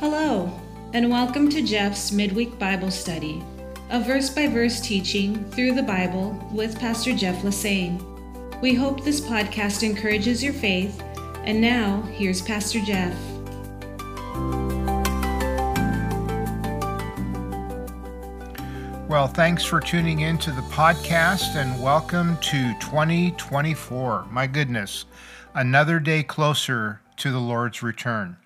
Hello, and welcome to Jeff's Midweek Bible Study, a verse by verse teaching through the Bible with Pastor Jeff Lassane. We hope this podcast encourages your faith. And now, here's Pastor Jeff. Well, thanks for tuning in to the podcast and welcome to 2024. My goodness, another day closer to the Lord's return.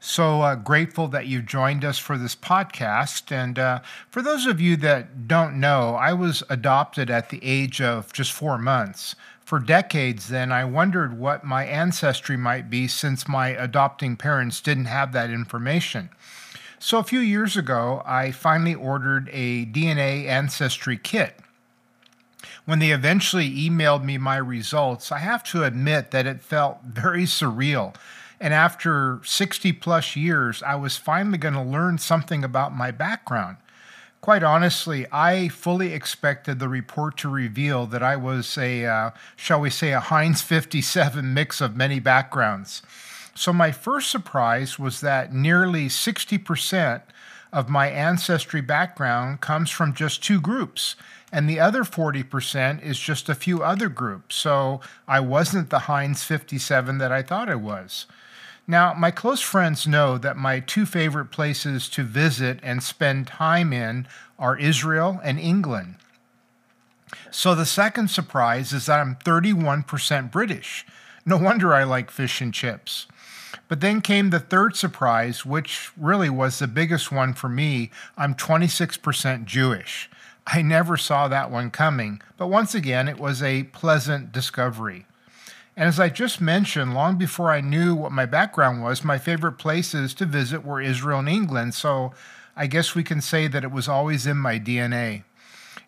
So uh, grateful that you've joined us for this podcast. And uh, for those of you that don't know, I was adopted at the age of just four months. For decades, then, I wondered what my ancestry might be since my adopting parents didn't have that information. So a few years ago, I finally ordered a DNA ancestry kit. When they eventually emailed me my results, I have to admit that it felt very surreal. And after 60 plus years, I was finally going to learn something about my background. Quite honestly, I fully expected the report to reveal that I was a, uh, shall we say, a Heinz 57 mix of many backgrounds. So, my first surprise was that nearly 60% of my ancestry background comes from just two groups, and the other 40% is just a few other groups. So, I wasn't the Heinz 57 that I thought I was. Now, my close friends know that my two favorite places to visit and spend time in are Israel and England. So, the second surprise is that I'm 31% British. No wonder I like fish and chips. But then came the third surprise, which really was the biggest one for me. I'm 26% Jewish. I never saw that one coming, but once again, it was a pleasant discovery. And as I just mentioned, long before I knew what my background was, my favorite places to visit were Israel and England. So I guess we can say that it was always in my DNA.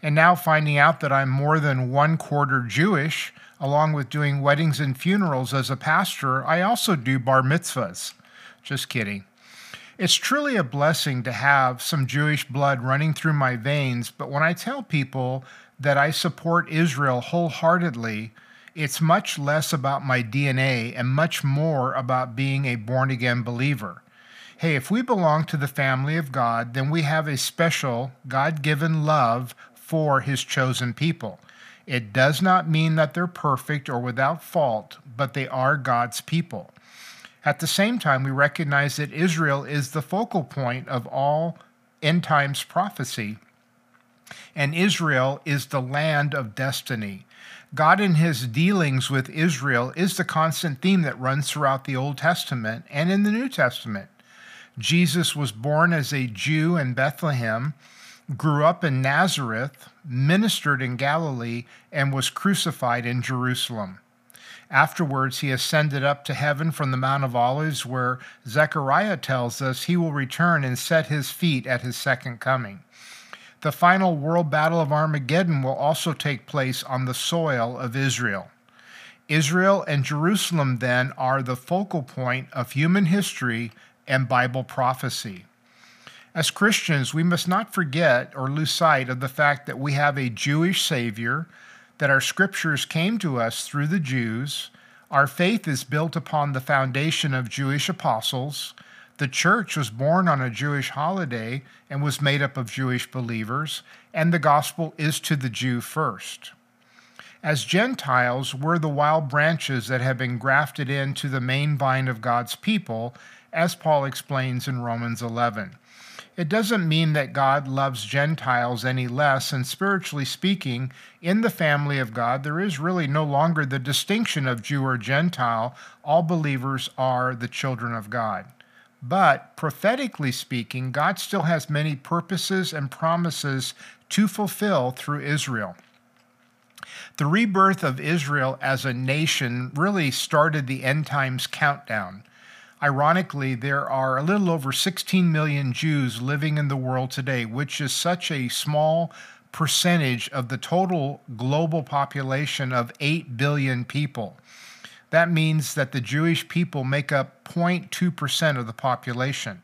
And now finding out that I'm more than one quarter Jewish, along with doing weddings and funerals as a pastor, I also do bar mitzvahs. Just kidding. It's truly a blessing to have some Jewish blood running through my veins, but when I tell people that I support Israel wholeheartedly, it's much less about my DNA and much more about being a born again believer. Hey, if we belong to the family of God, then we have a special God given love for his chosen people. It does not mean that they're perfect or without fault, but they are God's people. At the same time, we recognize that Israel is the focal point of all end times prophecy, and Israel is the land of destiny. God, in his dealings with Israel, is the constant theme that runs throughout the Old Testament and in the New Testament. Jesus was born as a Jew in Bethlehem grew up in Nazareth, ministered in Galilee, and was crucified in Jerusalem. Afterwards, he ascended up to heaven from the Mount of Olives, where Zechariah tells us he will return and set his feet at his second coming. The final world battle of Armageddon will also take place on the soil of Israel. Israel and Jerusalem, then, are the focal point of human history and Bible prophecy. As Christians, we must not forget or lose sight of the fact that we have a Jewish Savior, that our scriptures came to us through the Jews, our faith is built upon the foundation of Jewish apostles, the church was born on a Jewish holiday and was made up of Jewish believers, and the gospel is to the Jew first. As Gentiles, we're the wild branches that have been grafted into the main vine of God's people, as Paul explains in Romans 11. It doesn't mean that God loves Gentiles any less, and spiritually speaking, in the family of God, there is really no longer the distinction of Jew or Gentile. All believers are the children of God. But prophetically speaking, God still has many purposes and promises to fulfill through Israel. The rebirth of Israel as a nation really started the end times countdown. Ironically, there are a little over 16 million Jews living in the world today, which is such a small percentage of the total global population of 8 billion people. That means that the Jewish people make up 0.2% of the population.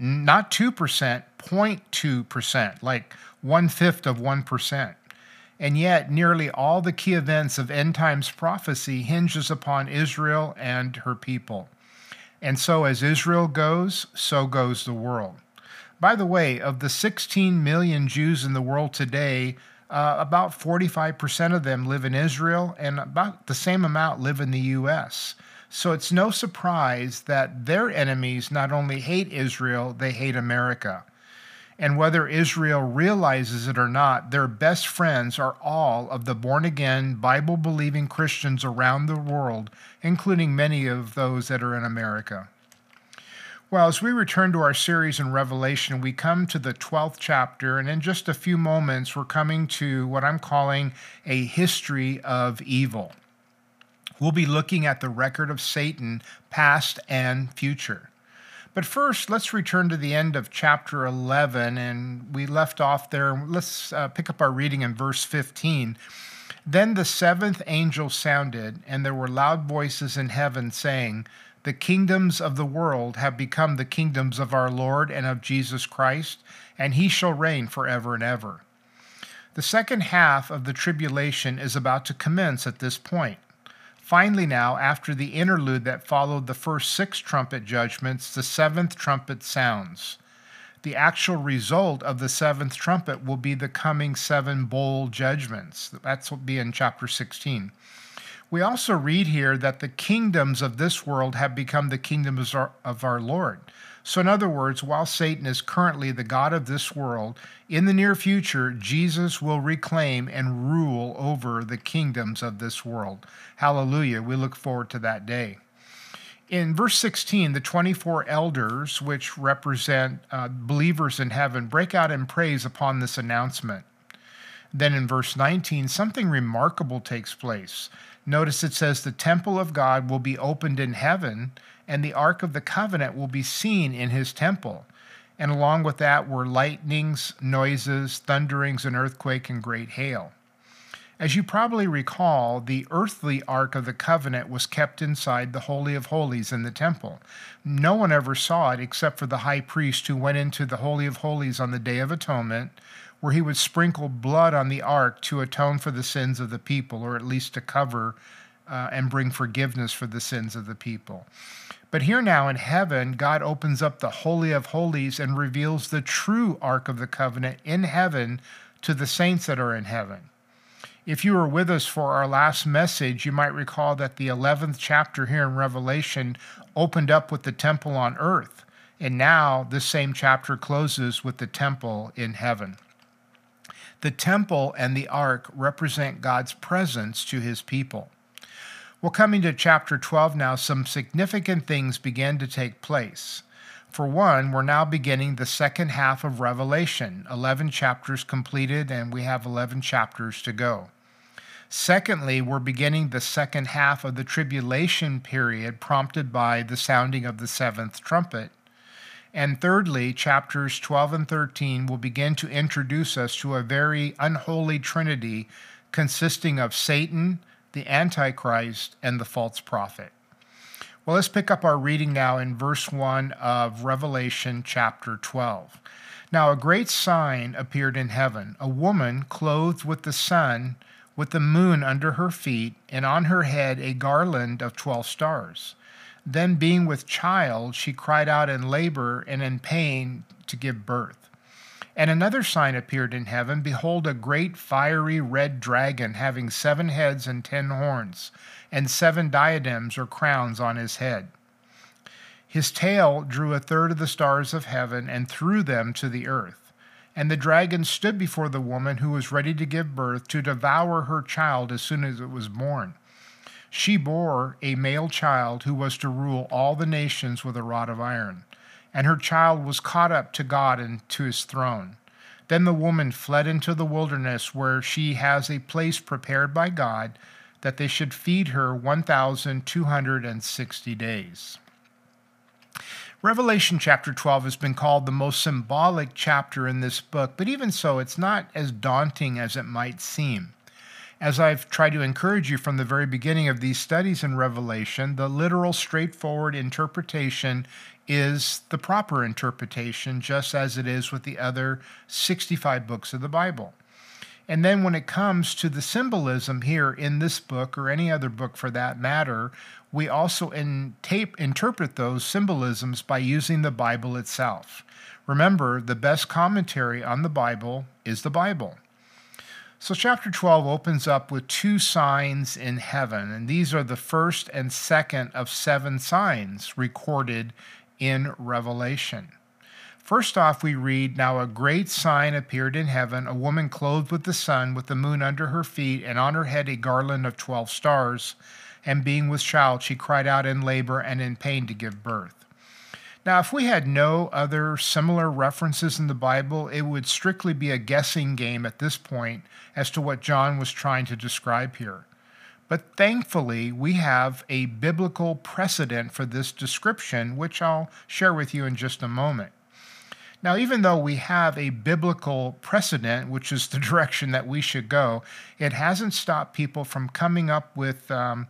not 2%, 0.2%, like one fifth of 1%. And yet, nearly all the key events of end times prophecy hinges upon Israel and her people. And so, as Israel goes, so goes the world. By the way, of the 16 million Jews in the world today, uh, about 45% of them live in Israel, and about the same amount live in the U.S. So it's no surprise that their enemies not only hate Israel, they hate America. And whether Israel realizes it or not, their best friends are all of the born again, Bible believing Christians around the world, including many of those that are in America. Well, as we return to our series in Revelation, we come to the 12th chapter, and in just a few moments, we're coming to what I'm calling a history of evil. We'll be looking at the record of Satan, past and future. But first, let's return to the end of chapter 11, and we left off there. Let's uh, pick up our reading in verse 15. Then the seventh angel sounded, and there were loud voices in heaven saying, The kingdoms of the world have become the kingdoms of our Lord and of Jesus Christ, and he shall reign forever and ever. The second half of the tribulation is about to commence at this point. Finally, now, after the interlude that followed the first six trumpet judgments, the seventh trumpet sounds. The actual result of the seventh trumpet will be the coming seven bowl judgments. That's will be in chapter 16. We also read here that the kingdoms of this world have become the kingdoms of our Lord. So, in other words, while Satan is currently the God of this world, in the near future, Jesus will reclaim and rule over the kingdoms of this world. Hallelujah. We look forward to that day. In verse 16, the 24 elders, which represent uh, believers in heaven, break out in praise upon this announcement. Then in verse 19, something remarkable takes place. Notice it says, The temple of God will be opened in heaven, and the Ark of the Covenant will be seen in his temple. And along with that were lightnings, noises, thunderings, an earthquake, and great hail. As you probably recall, the earthly Ark of the Covenant was kept inside the Holy of Holies in the temple. No one ever saw it except for the high priest who went into the Holy of Holies on the Day of Atonement, where he would sprinkle blood on the ark to atone for the sins of the people, or at least to cover uh, and bring forgiveness for the sins of the people. But here now in heaven, God opens up the Holy of Holies and reveals the true Ark of the Covenant in heaven to the saints that are in heaven. If you were with us for our last message, you might recall that the 11th chapter here in Revelation opened up with the temple on earth. And now this same chapter closes with the temple in heaven. The temple and the ark represent God's presence to his people. Well, coming to chapter 12 now, some significant things began to take place. For one, we're now beginning the second half of Revelation, 11 chapters completed, and we have 11 chapters to go. Secondly, we're beginning the second half of the tribulation period prompted by the sounding of the seventh trumpet. And thirdly, chapters 12 and 13 will begin to introduce us to a very unholy trinity consisting of Satan, the Antichrist, and the false prophet. Well, let's pick up our reading now in verse 1 of Revelation chapter 12. Now, a great sign appeared in heaven a woman clothed with the sun, with the moon under her feet, and on her head a garland of 12 stars. Then, being with child, she cried out in labor and in pain to give birth. And another sign appeared in heaven Behold, a great fiery red dragon, having seven heads and ten horns, and seven diadems or crowns on his head. His tail drew a third of the stars of heaven and threw them to the earth. And the dragon stood before the woman who was ready to give birth to devour her child as soon as it was born. She bore a male child who was to rule all the nations with a rod of iron and her child was caught up to God and to his throne. Then the woman fled into the wilderness, where she has a place prepared by God that they should feed her 1,260 days. Revelation chapter 12 has been called the most symbolic chapter in this book, but even so, it's not as daunting as it might seem. As I've tried to encourage you from the very beginning of these studies in Revelation, the literal, straightforward interpretation is the proper interpretation, just as it is with the other 65 books of the Bible. And then when it comes to the symbolism here in this book, or any other book for that matter, we also in tape, interpret those symbolisms by using the Bible itself. Remember, the best commentary on the Bible is the Bible. So, chapter 12 opens up with two signs in heaven, and these are the first and second of seven signs recorded in Revelation. First off, we read Now a great sign appeared in heaven a woman clothed with the sun, with the moon under her feet, and on her head a garland of twelve stars. And being with child, she cried out in labor and in pain to give birth. Now, if we had no other similar references in the Bible, it would strictly be a guessing game at this point as to what John was trying to describe here. But thankfully, we have a biblical precedent for this description, which I'll share with you in just a moment. Now, even though we have a biblical precedent, which is the direction that we should go, it hasn't stopped people from coming up with um,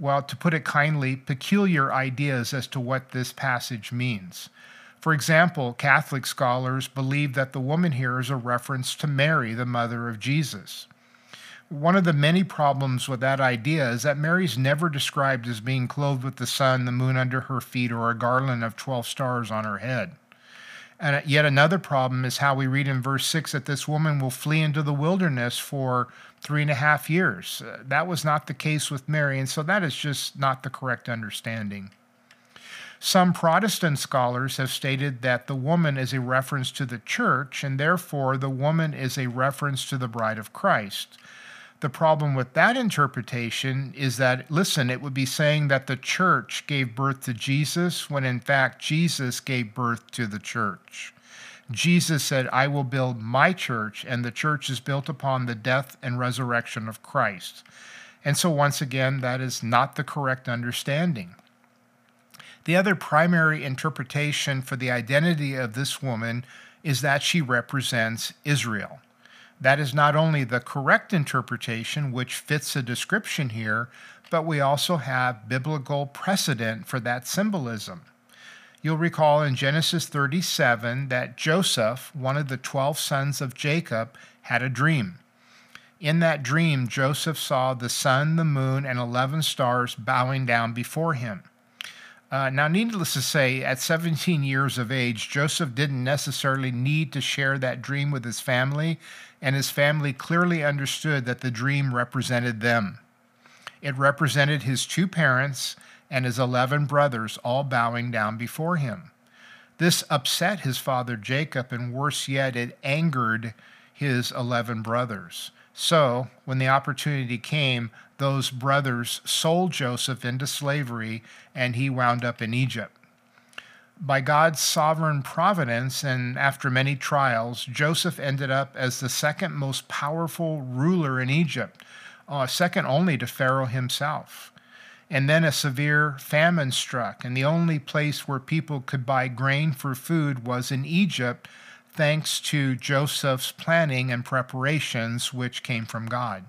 well, to put it kindly, peculiar ideas as to what this passage means. For example, Catholic scholars believe that the woman here is a reference to Mary, the mother of Jesus. One of the many problems with that idea is that Mary's never described as being clothed with the sun, the moon under her feet, or a garland of 12 stars on her head. And yet another problem is how we read in verse 6 that this woman will flee into the wilderness for three and a half years. Uh, that was not the case with Mary, and so that is just not the correct understanding. Some Protestant scholars have stated that the woman is a reference to the church, and therefore the woman is a reference to the bride of Christ. The problem with that interpretation is that, listen, it would be saying that the church gave birth to Jesus when in fact Jesus gave birth to the church. Jesus said, I will build my church, and the church is built upon the death and resurrection of Christ. And so, once again, that is not the correct understanding. The other primary interpretation for the identity of this woman is that she represents Israel. That is not only the correct interpretation, which fits the description here, but we also have biblical precedent for that symbolism. You'll recall in Genesis 37 that Joseph, one of the 12 sons of Jacob, had a dream. In that dream, Joseph saw the sun, the moon, and 11 stars bowing down before him. Uh, now, needless to say, at 17 years of age, Joseph didn't necessarily need to share that dream with his family, and his family clearly understood that the dream represented them. It represented his two parents and his eleven brothers all bowing down before him. This upset his father Jacob, and worse yet, it angered his eleven brothers. So, when the opportunity came, those brothers sold Joseph into slavery, and he wound up in Egypt. By God's sovereign providence and after many trials, Joseph ended up as the second most powerful ruler in Egypt, uh, second only to Pharaoh himself. And then a severe famine struck, and the only place where people could buy grain for food was in Egypt, thanks to Joseph's planning and preparations, which came from God.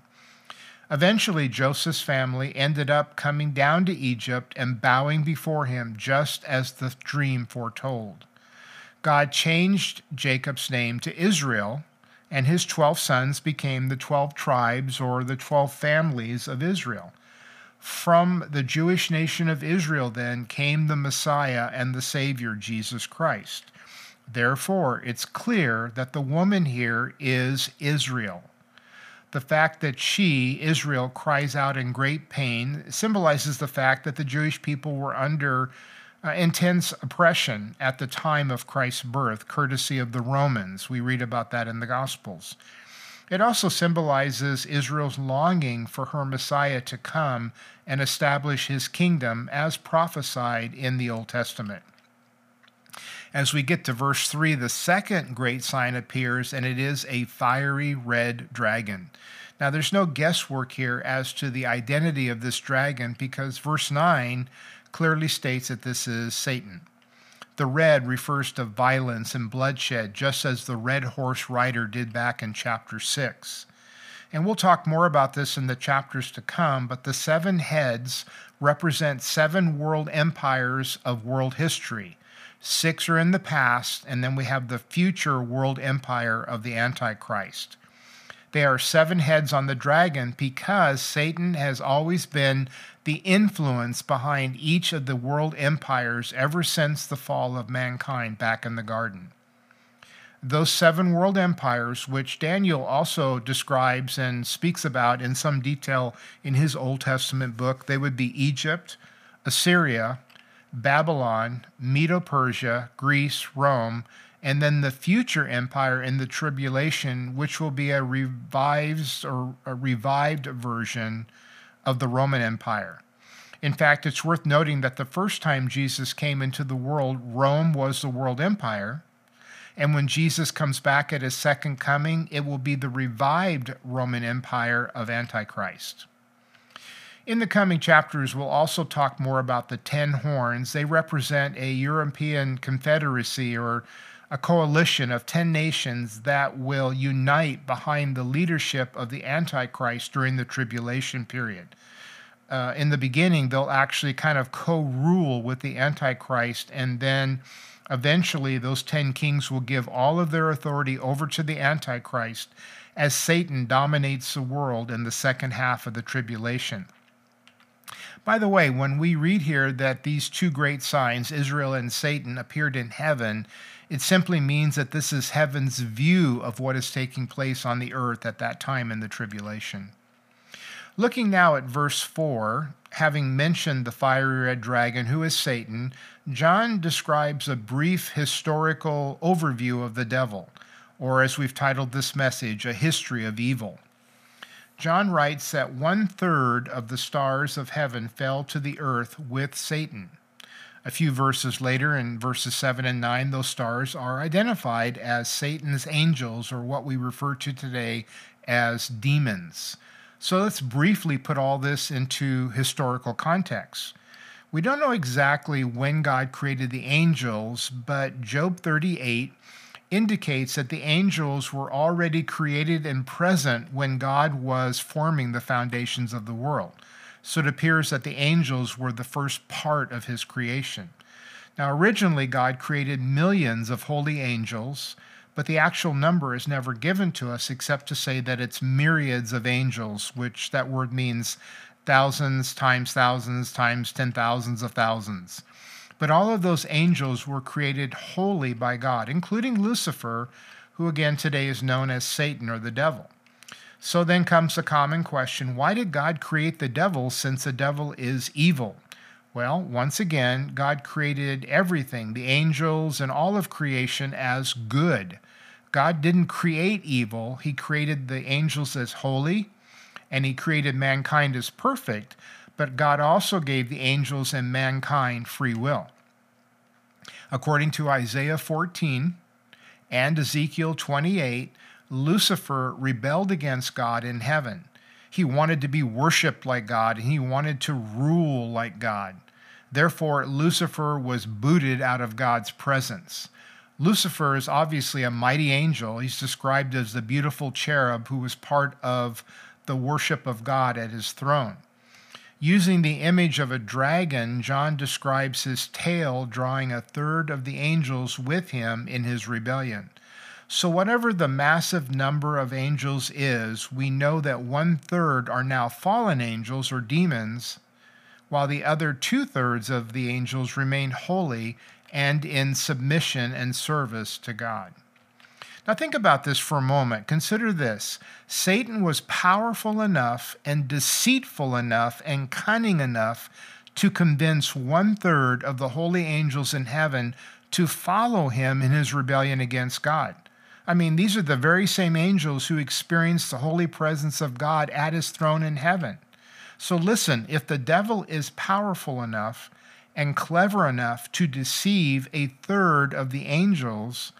Eventually, Joseph's family ended up coming down to Egypt and bowing before him, just as the dream foretold. God changed Jacob's name to Israel, and his 12 sons became the 12 tribes or the 12 families of Israel. From the Jewish nation of Israel, then, came the Messiah and the Savior, Jesus Christ. Therefore, it's clear that the woman here is Israel. The fact that she, Israel, cries out in great pain symbolizes the fact that the Jewish people were under uh, intense oppression at the time of Christ's birth, courtesy of the Romans. We read about that in the Gospels. It also symbolizes Israel's longing for her Messiah to come and establish his kingdom as prophesied in the Old Testament. As we get to verse 3, the second great sign appears, and it is a fiery red dragon. Now, there's no guesswork here as to the identity of this dragon because verse 9 clearly states that this is Satan. The red refers to violence and bloodshed, just as the red horse rider did back in chapter 6. And we'll talk more about this in the chapters to come, but the seven heads represent seven world empires of world history. Six are in the past, and then we have the future world empire of the Antichrist. They are seven heads on the dragon because Satan has always been the influence behind each of the world empires ever since the fall of mankind back in the garden. Those seven world empires, which Daniel also describes and speaks about in some detail in his Old Testament book, they would be Egypt, Assyria, Babylon, Medo Persia, Greece, Rome, and then the future empire in the tribulation, which will be a revised or a revived version of the Roman Empire. In fact, it's worth noting that the first time Jesus came into the world, Rome was the world empire. And when Jesus comes back at his second coming, it will be the revived Roman Empire of Antichrist. In the coming chapters, we'll also talk more about the ten horns. They represent a European confederacy or a coalition of 10 nations that will unite behind the leadership of the Antichrist during the tribulation period. Uh, in the beginning, they'll actually kind of co rule with the Antichrist, and then eventually those 10 kings will give all of their authority over to the Antichrist as Satan dominates the world in the second half of the tribulation. By the way, when we read here that these two great signs, Israel and Satan, appeared in heaven, it simply means that this is heaven's view of what is taking place on the earth at that time in the tribulation. Looking now at verse 4, having mentioned the fiery red dragon, who is Satan, John describes a brief historical overview of the devil, or as we've titled this message, a history of evil. John writes that one third of the stars of heaven fell to the earth with Satan. A few verses later, in verses 7 and 9, those stars are identified as Satan's angels, or what we refer to today as demons. So let's briefly put all this into historical context. We don't know exactly when God created the angels, but Job 38 indicates that the angels were already created and present when God was forming the foundations of the world. So it appears that the angels were the first part of his creation. Now, originally, God created millions of holy angels, but the actual number is never given to us except to say that it's myriads of angels, which that word means thousands times thousands times ten thousands of thousands. But all of those angels were created wholly by God, including Lucifer, who again today is known as Satan or the devil. So then comes the common question why did God create the devil since the devil is evil? Well, once again, God created everything, the angels and all of creation, as good. God didn't create evil, He created the angels as holy, and He created mankind as perfect, but God also gave the angels and mankind free will. According to Isaiah 14 and Ezekiel 28, Lucifer rebelled against God in heaven. He wanted to be worshiped like God and he wanted to rule like God. Therefore, Lucifer was booted out of God's presence. Lucifer is obviously a mighty angel. He's described as the beautiful cherub who was part of the worship of God at his throne. Using the image of a dragon, John describes his tail drawing a third of the angels with him in his rebellion. So, whatever the massive number of angels is, we know that one third are now fallen angels or demons, while the other two thirds of the angels remain holy and in submission and service to God. Now, think about this for a moment. Consider this Satan was powerful enough and deceitful enough and cunning enough to convince one third of the holy angels in heaven to follow him in his rebellion against God. I mean, these are the very same angels who experienced the holy presence of God at his throne in heaven. So listen, if the devil is powerful enough and clever enough to deceive a third of the angels,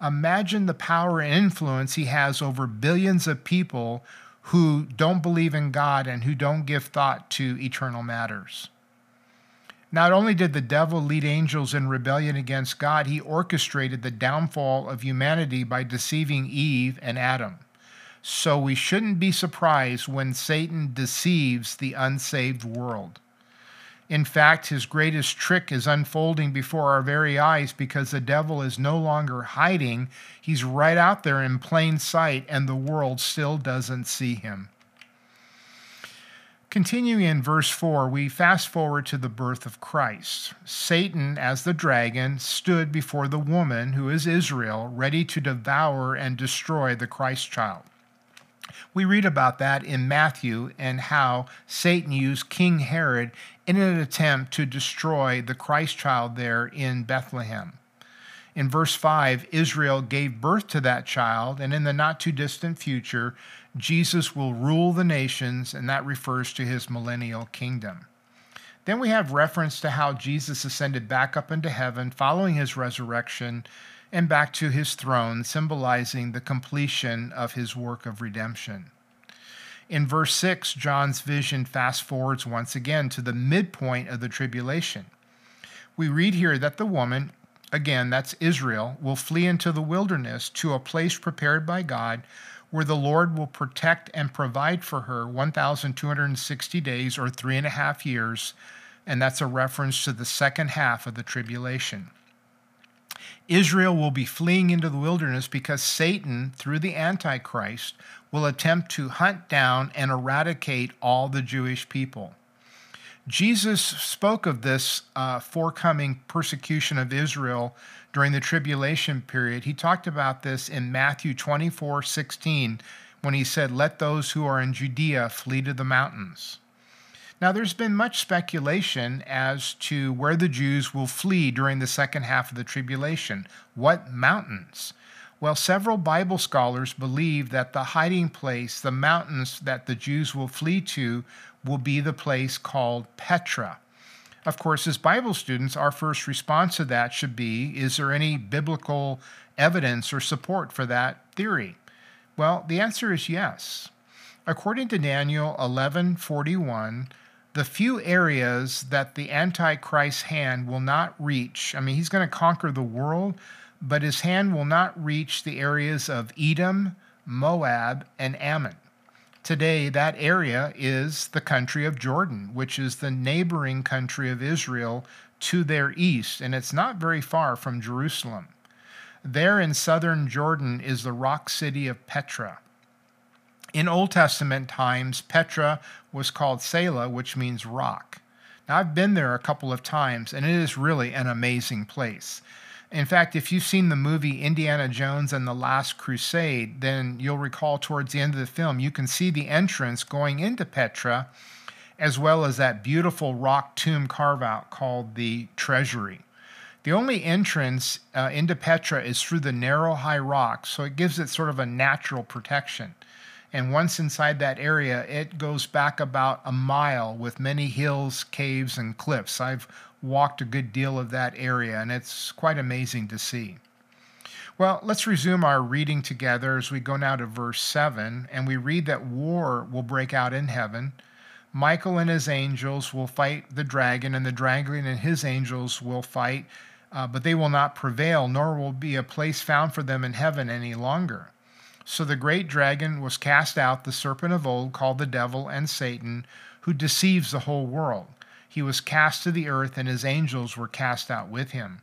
imagine the power and influence he has over billions of people who don't believe in God and who don't give thought to eternal matters. Not only did the devil lead angels in rebellion against God, he orchestrated the downfall of humanity by deceiving Eve and Adam. So we shouldn't be surprised when Satan deceives the unsaved world. In fact, his greatest trick is unfolding before our very eyes because the devil is no longer hiding. He's right out there in plain sight, and the world still doesn't see him. Continuing in verse 4, we fast forward to the birth of Christ. Satan, as the dragon, stood before the woman, who is Israel, ready to devour and destroy the Christ child. We read about that in Matthew and how Satan used King Herod in an attempt to destroy the Christ child there in Bethlehem. In verse 5, Israel gave birth to that child, and in the not too distant future, Jesus will rule the nations, and that refers to his millennial kingdom. Then we have reference to how Jesus ascended back up into heaven following his resurrection and back to his throne, symbolizing the completion of his work of redemption. In verse 6, John's vision fast forwards once again to the midpoint of the tribulation. We read here that the woman, again, that's Israel, will flee into the wilderness to a place prepared by God where the Lord will protect and provide for her 1,260 days or three and a half years, and that's a reference to the second half of the tribulation. Israel will be fleeing into the wilderness because Satan, through the Antichrist, will attempt to hunt down and eradicate all the Jewish people. Jesus spoke of this uh, forthcoming persecution of Israel during the tribulation period. He talked about this in Matthew 24 16 when he said, Let those who are in Judea flee to the mountains. Now, there's been much speculation as to where the Jews will flee during the second half of the tribulation. What mountains? Well, several Bible scholars believe that the hiding place, the mountains that the Jews will flee to, will be the place called Petra. Of course, as Bible students, our first response to that should be Is there any biblical evidence or support for that theory? Well, the answer is yes. According to Daniel 11:41, the few areas that the Antichrist's hand will not reach, I mean, he's going to conquer the world, but his hand will not reach the areas of Edom, Moab, and Ammon. Today, that area is the country of Jordan, which is the neighboring country of Israel to their east, and it's not very far from Jerusalem. There in southern Jordan is the rock city of Petra. In Old Testament times, Petra was called Selah, which means rock. Now, I've been there a couple of times, and it is really an amazing place. In fact, if you've seen the movie Indiana Jones and the Last Crusade, then you'll recall towards the end of the film, you can see the entrance going into Petra, as well as that beautiful rock tomb carve out called the Treasury. The only entrance uh, into Petra is through the narrow high rock, so it gives it sort of a natural protection. And once inside that area, it goes back about a mile with many hills, caves, and cliffs. I've walked a good deal of that area, and it's quite amazing to see. Well, let's resume our reading together as we go now to verse 7, and we read that war will break out in heaven. Michael and his angels will fight the dragon, and the dragon and his angels will fight, uh, but they will not prevail, nor will be a place found for them in heaven any longer. So the great dragon was cast out, the serpent of old, called the devil and Satan, who deceives the whole world he was cast to the earth, and his angels were cast out with him.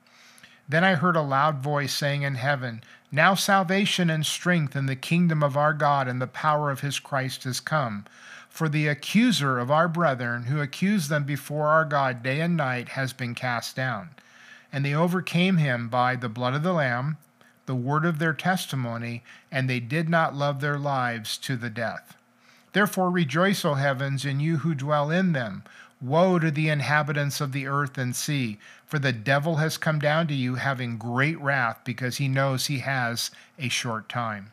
Then I heard a loud voice saying in heaven, Now salvation and strength in the kingdom of our God and the power of his Christ has come. For the accuser of our brethren, who accused them before our God day and night, has been cast down. And they overcame him by the blood of the Lamb, the word of their testimony, and they did not love their lives to the death. Therefore rejoice, O heavens, and you who dwell in them. Woe to the inhabitants of the earth and sea, for the devil has come down to you having great wrath, because he knows he has a short time.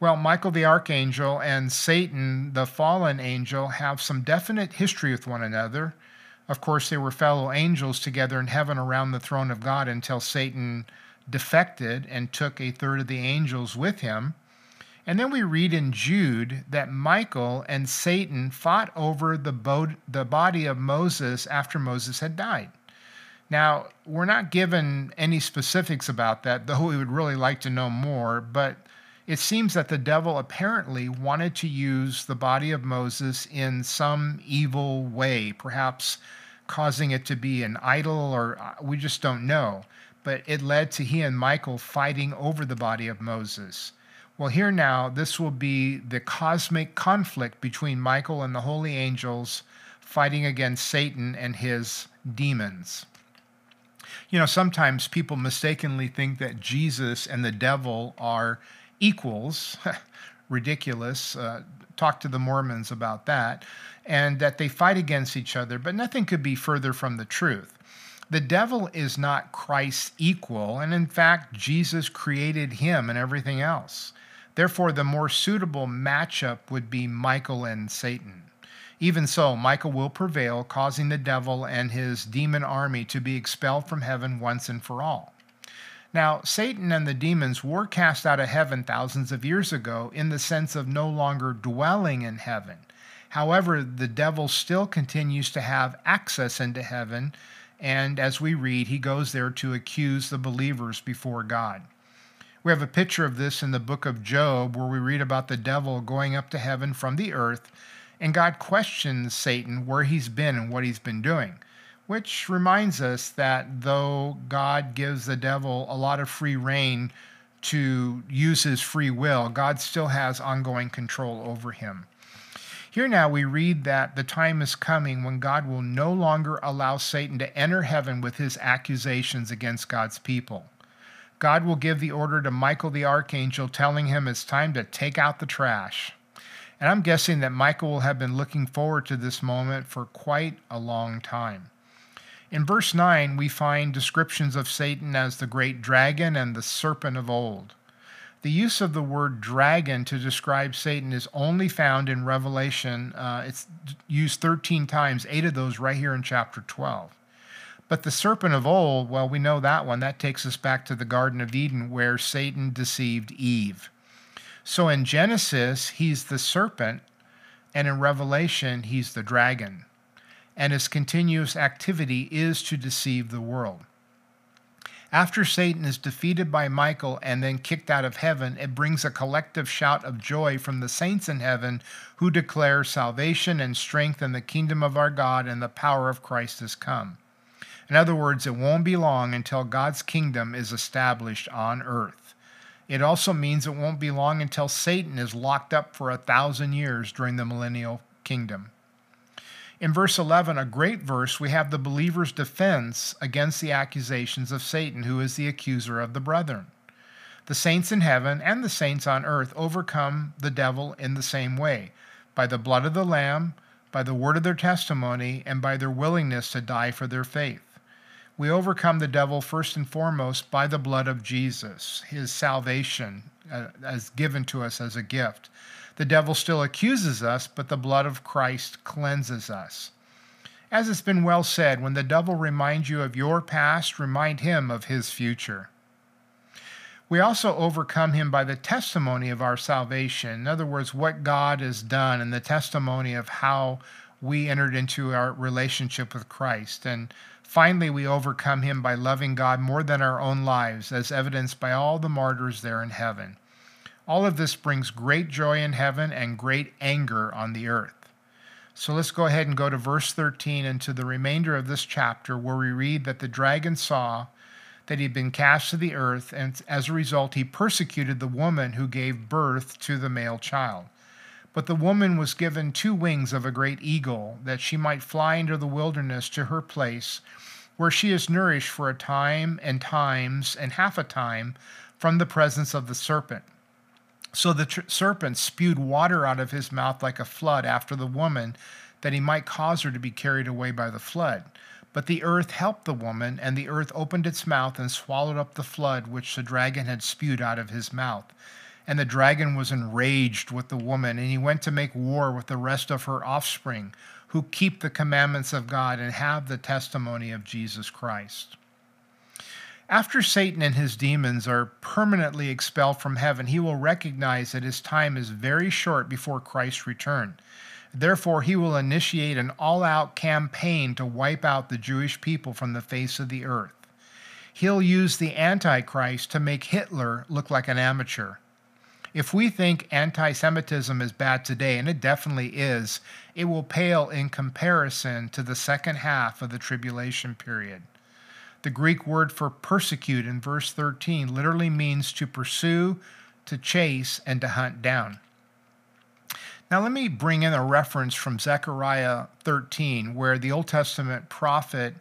Well, Michael the archangel and Satan the fallen angel have some definite history with one another. Of course, they were fellow angels together in heaven around the throne of God until Satan defected and took a third of the angels with him. And then we read in Jude that Michael and Satan fought over the, bo- the body of Moses after Moses had died. Now, we're not given any specifics about that, though we would really like to know more, but it seems that the devil apparently wanted to use the body of Moses in some evil way, perhaps causing it to be an idol, or uh, we just don't know. But it led to he and Michael fighting over the body of Moses. Well, here now, this will be the cosmic conflict between Michael and the holy angels fighting against Satan and his demons. You know, sometimes people mistakenly think that Jesus and the devil are equals. Ridiculous. Uh, talk to the Mormons about that. And that they fight against each other, but nothing could be further from the truth. The devil is not Christ's equal, and in fact, Jesus created him and everything else. Therefore, the more suitable matchup would be Michael and Satan. Even so, Michael will prevail, causing the devil and his demon army to be expelled from heaven once and for all. Now, Satan and the demons were cast out of heaven thousands of years ago in the sense of no longer dwelling in heaven. However, the devil still continues to have access into heaven, and as we read, he goes there to accuse the believers before God. We have a picture of this in the book of Job, where we read about the devil going up to heaven from the earth and God questions Satan where he's been and what he's been doing, which reminds us that though God gives the devil a lot of free rein to use his free will, God still has ongoing control over him. Here now we read that the time is coming when God will no longer allow Satan to enter heaven with his accusations against God's people. God will give the order to Michael the archangel, telling him it's time to take out the trash. And I'm guessing that Michael will have been looking forward to this moment for quite a long time. In verse 9, we find descriptions of Satan as the great dragon and the serpent of old. The use of the word dragon to describe Satan is only found in Revelation. Uh, it's used 13 times, eight of those right here in chapter 12. But the serpent of old, well, we know that one. That takes us back to the Garden of Eden where Satan deceived Eve. So in Genesis, he's the serpent, and in Revelation, he's the dragon. And his continuous activity is to deceive the world. After Satan is defeated by Michael and then kicked out of heaven, it brings a collective shout of joy from the saints in heaven who declare salvation and strength in the kingdom of our God and the power of Christ has come. In other words, it won't be long until God's kingdom is established on earth. It also means it won't be long until Satan is locked up for a thousand years during the millennial kingdom. In verse 11, a great verse, we have the believer's defense against the accusations of Satan, who is the accuser of the brethren. The saints in heaven and the saints on earth overcome the devil in the same way by the blood of the Lamb, by the word of their testimony, and by their willingness to die for their faith. We overcome the devil first and foremost by the blood of Jesus, his salvation uh, as given to us as a gift. The devil still accuses us, but the blood of Christ cleanses us. As it's been well said, when the devil reminds you of your past, remind him of his future. We also overcome him by the testimony of our salvation. In other words, what God has done and the testimony of how we entered into our relationship with Christ. And Finally, we overcome him by loving God more than our own lives, as evidenced by all the martyrs there in heaven. All of this brings great joy in heaven and great anger on the earth. So let's go ahead and go to verse 13 and to the remainder of this chapter, where we read that the dragon saw that he had been cast to the earth, and as a result, he persecuted the woman who gave birth to the male child. But the woman was given two wings of a great eagle, that she might fly into the wilderness to her place, where she is nourished for a time and times and half a time from the presence of the serpent. So the tr- serpent spewed water out of his mouth like a flood after the woman, that he might cause her to be carried away by the flood. But the earth helped the woman, and the earth opened its mouth and swallowed up the flood which the dragon had spewed out of his mouth. And the dragon was enraged with the woman, and he went to make war with the rest of her offspring, who keep the commandments of God and have the testimony of Jesus Christ. After Satan and his demons are permanently expelled from heaven, he will recognize that his time is very short before Christ's return. Therefore, he will initiate an all out campaign to wipe out the Jewish people from the face of the earth. He'll use the Antichrist to make Hitler look like an amateur If we think anti Semitism is bad today, and it definitely is, it will pale in comparison to the second half of the tribulation period. The Greek word for persecute in verse 13 literally means to pursue, to chase, and to hunt down. Now, let me bring in a reference from Zechariah 13, where the Old Testament prophet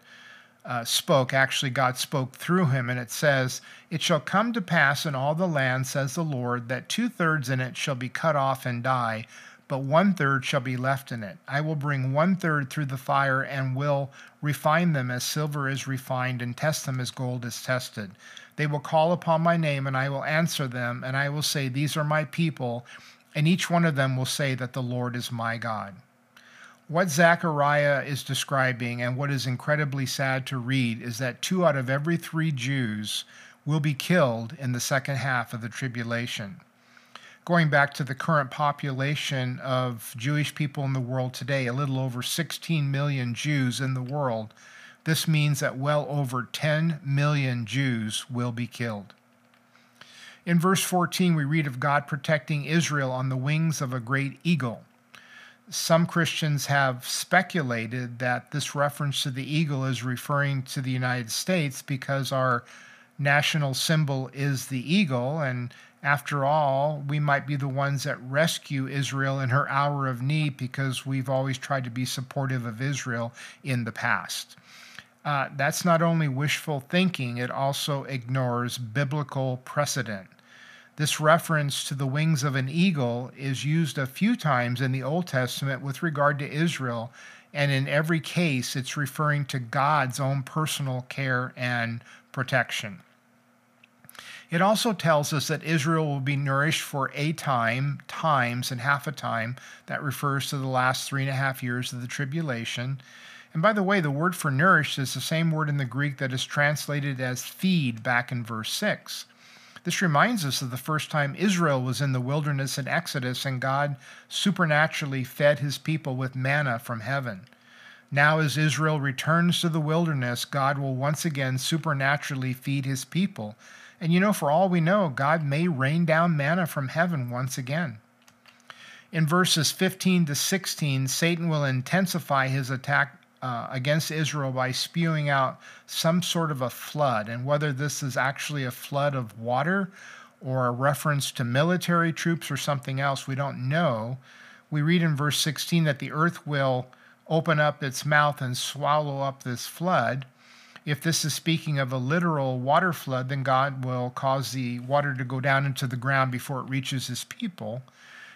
uh, spoke, actually, God spoke through him, and it says, It shall come to pass in all the land, says the Lord, that two thirds in it shall be cut off and die, but one third shall be left in it. I will bring one third through the fire and will refine them as silver is refined and test them as gold is tested. They will call upon my name, and I will answer them, and I will say, These are my people, and each one of them will say that the Lord is my God. What Zechariah is describing, and what is incredibly sad to read, is that two out of every three Jews will be killed in the second half of the tribulation. Going back to the current population of Jewish people in the world today, a little over 16 million Jews in the world, this means that well over 10 million Jews will be killed. In verse 14, we read of God protecting Israel on the wings of a great eagle some Christians have speculated that this reference to the eagle is referring to the United States because our national symbol is the eagle. And after all, we might be the ones that rescue Israel in her hour of need because we've always tried to be supportive of Israel in the past. Uh, that's not only wishful thinking, it also ignores biblical precedent. This reference to the wings of an eagle is used a few times in the Old Testament with regard to Israel, and in every case, it's referring to God's own personal care and protection. It also tells us that Israel will be nourished for a time, times, and half a time. That refers to the last three and a half years of the tribulation. And by the way, the word for nourished is the same word in the Greek that is translated as feed back in verse 6. This reminds us of the first time Israel was in the wilderness in Exodus and God supernaturally fed his people with manna from heaven. Now, as Israel returns to the wilderness, God will once again supernaturally feed his people. And you know, for all we know, God may rain down manna from heaven once again. In verses 15 to 16, Satan will intensify his attack uh, against Israel by spewing out some sort of a flood. And whether this is actually a flood of water or a reference to military troops or something else, we don't know. We read in verse 16 that the earth will open up its mouth and swallow up this flood. If this is speaking of a literal water flood, then God will cause the water to go down into the ground before it reaches his people.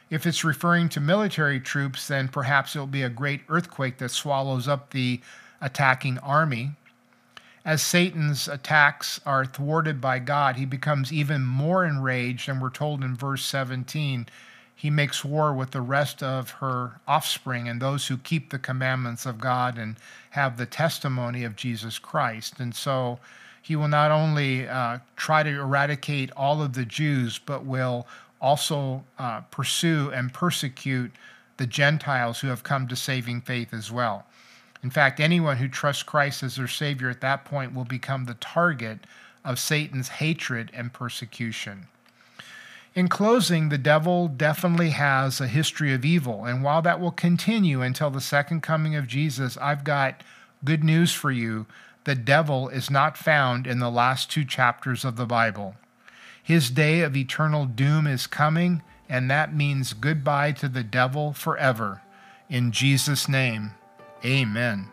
If it's referring to military troops, then perhaps it'll be a great earthquake that swallows up the attacking army. As Satan's attacks are thwarted by God, he becomes even more enraged, and we're told in verse 17, he makes war with the rest of her offspring and those who keep the commandments of God and have the testimony of Jesus Christ. And so he will not only uh, try to eradicate all of the Jews, but will also uh, pursue and persecute the Gentiles who have come to saving faith as well. In fact, anyone who trusts Christ as their Savior at that point will become the target of Satan's hatred and persecution. In closing, the devil definitely has a history of evil, and while that will continue until the second coming of Jesus, I've got good news for you. The devil is not found in the last two chapters of the Bible. His day of eternal doom is coming, and that means goodbye to the devil forever. In Jesus' name, amen.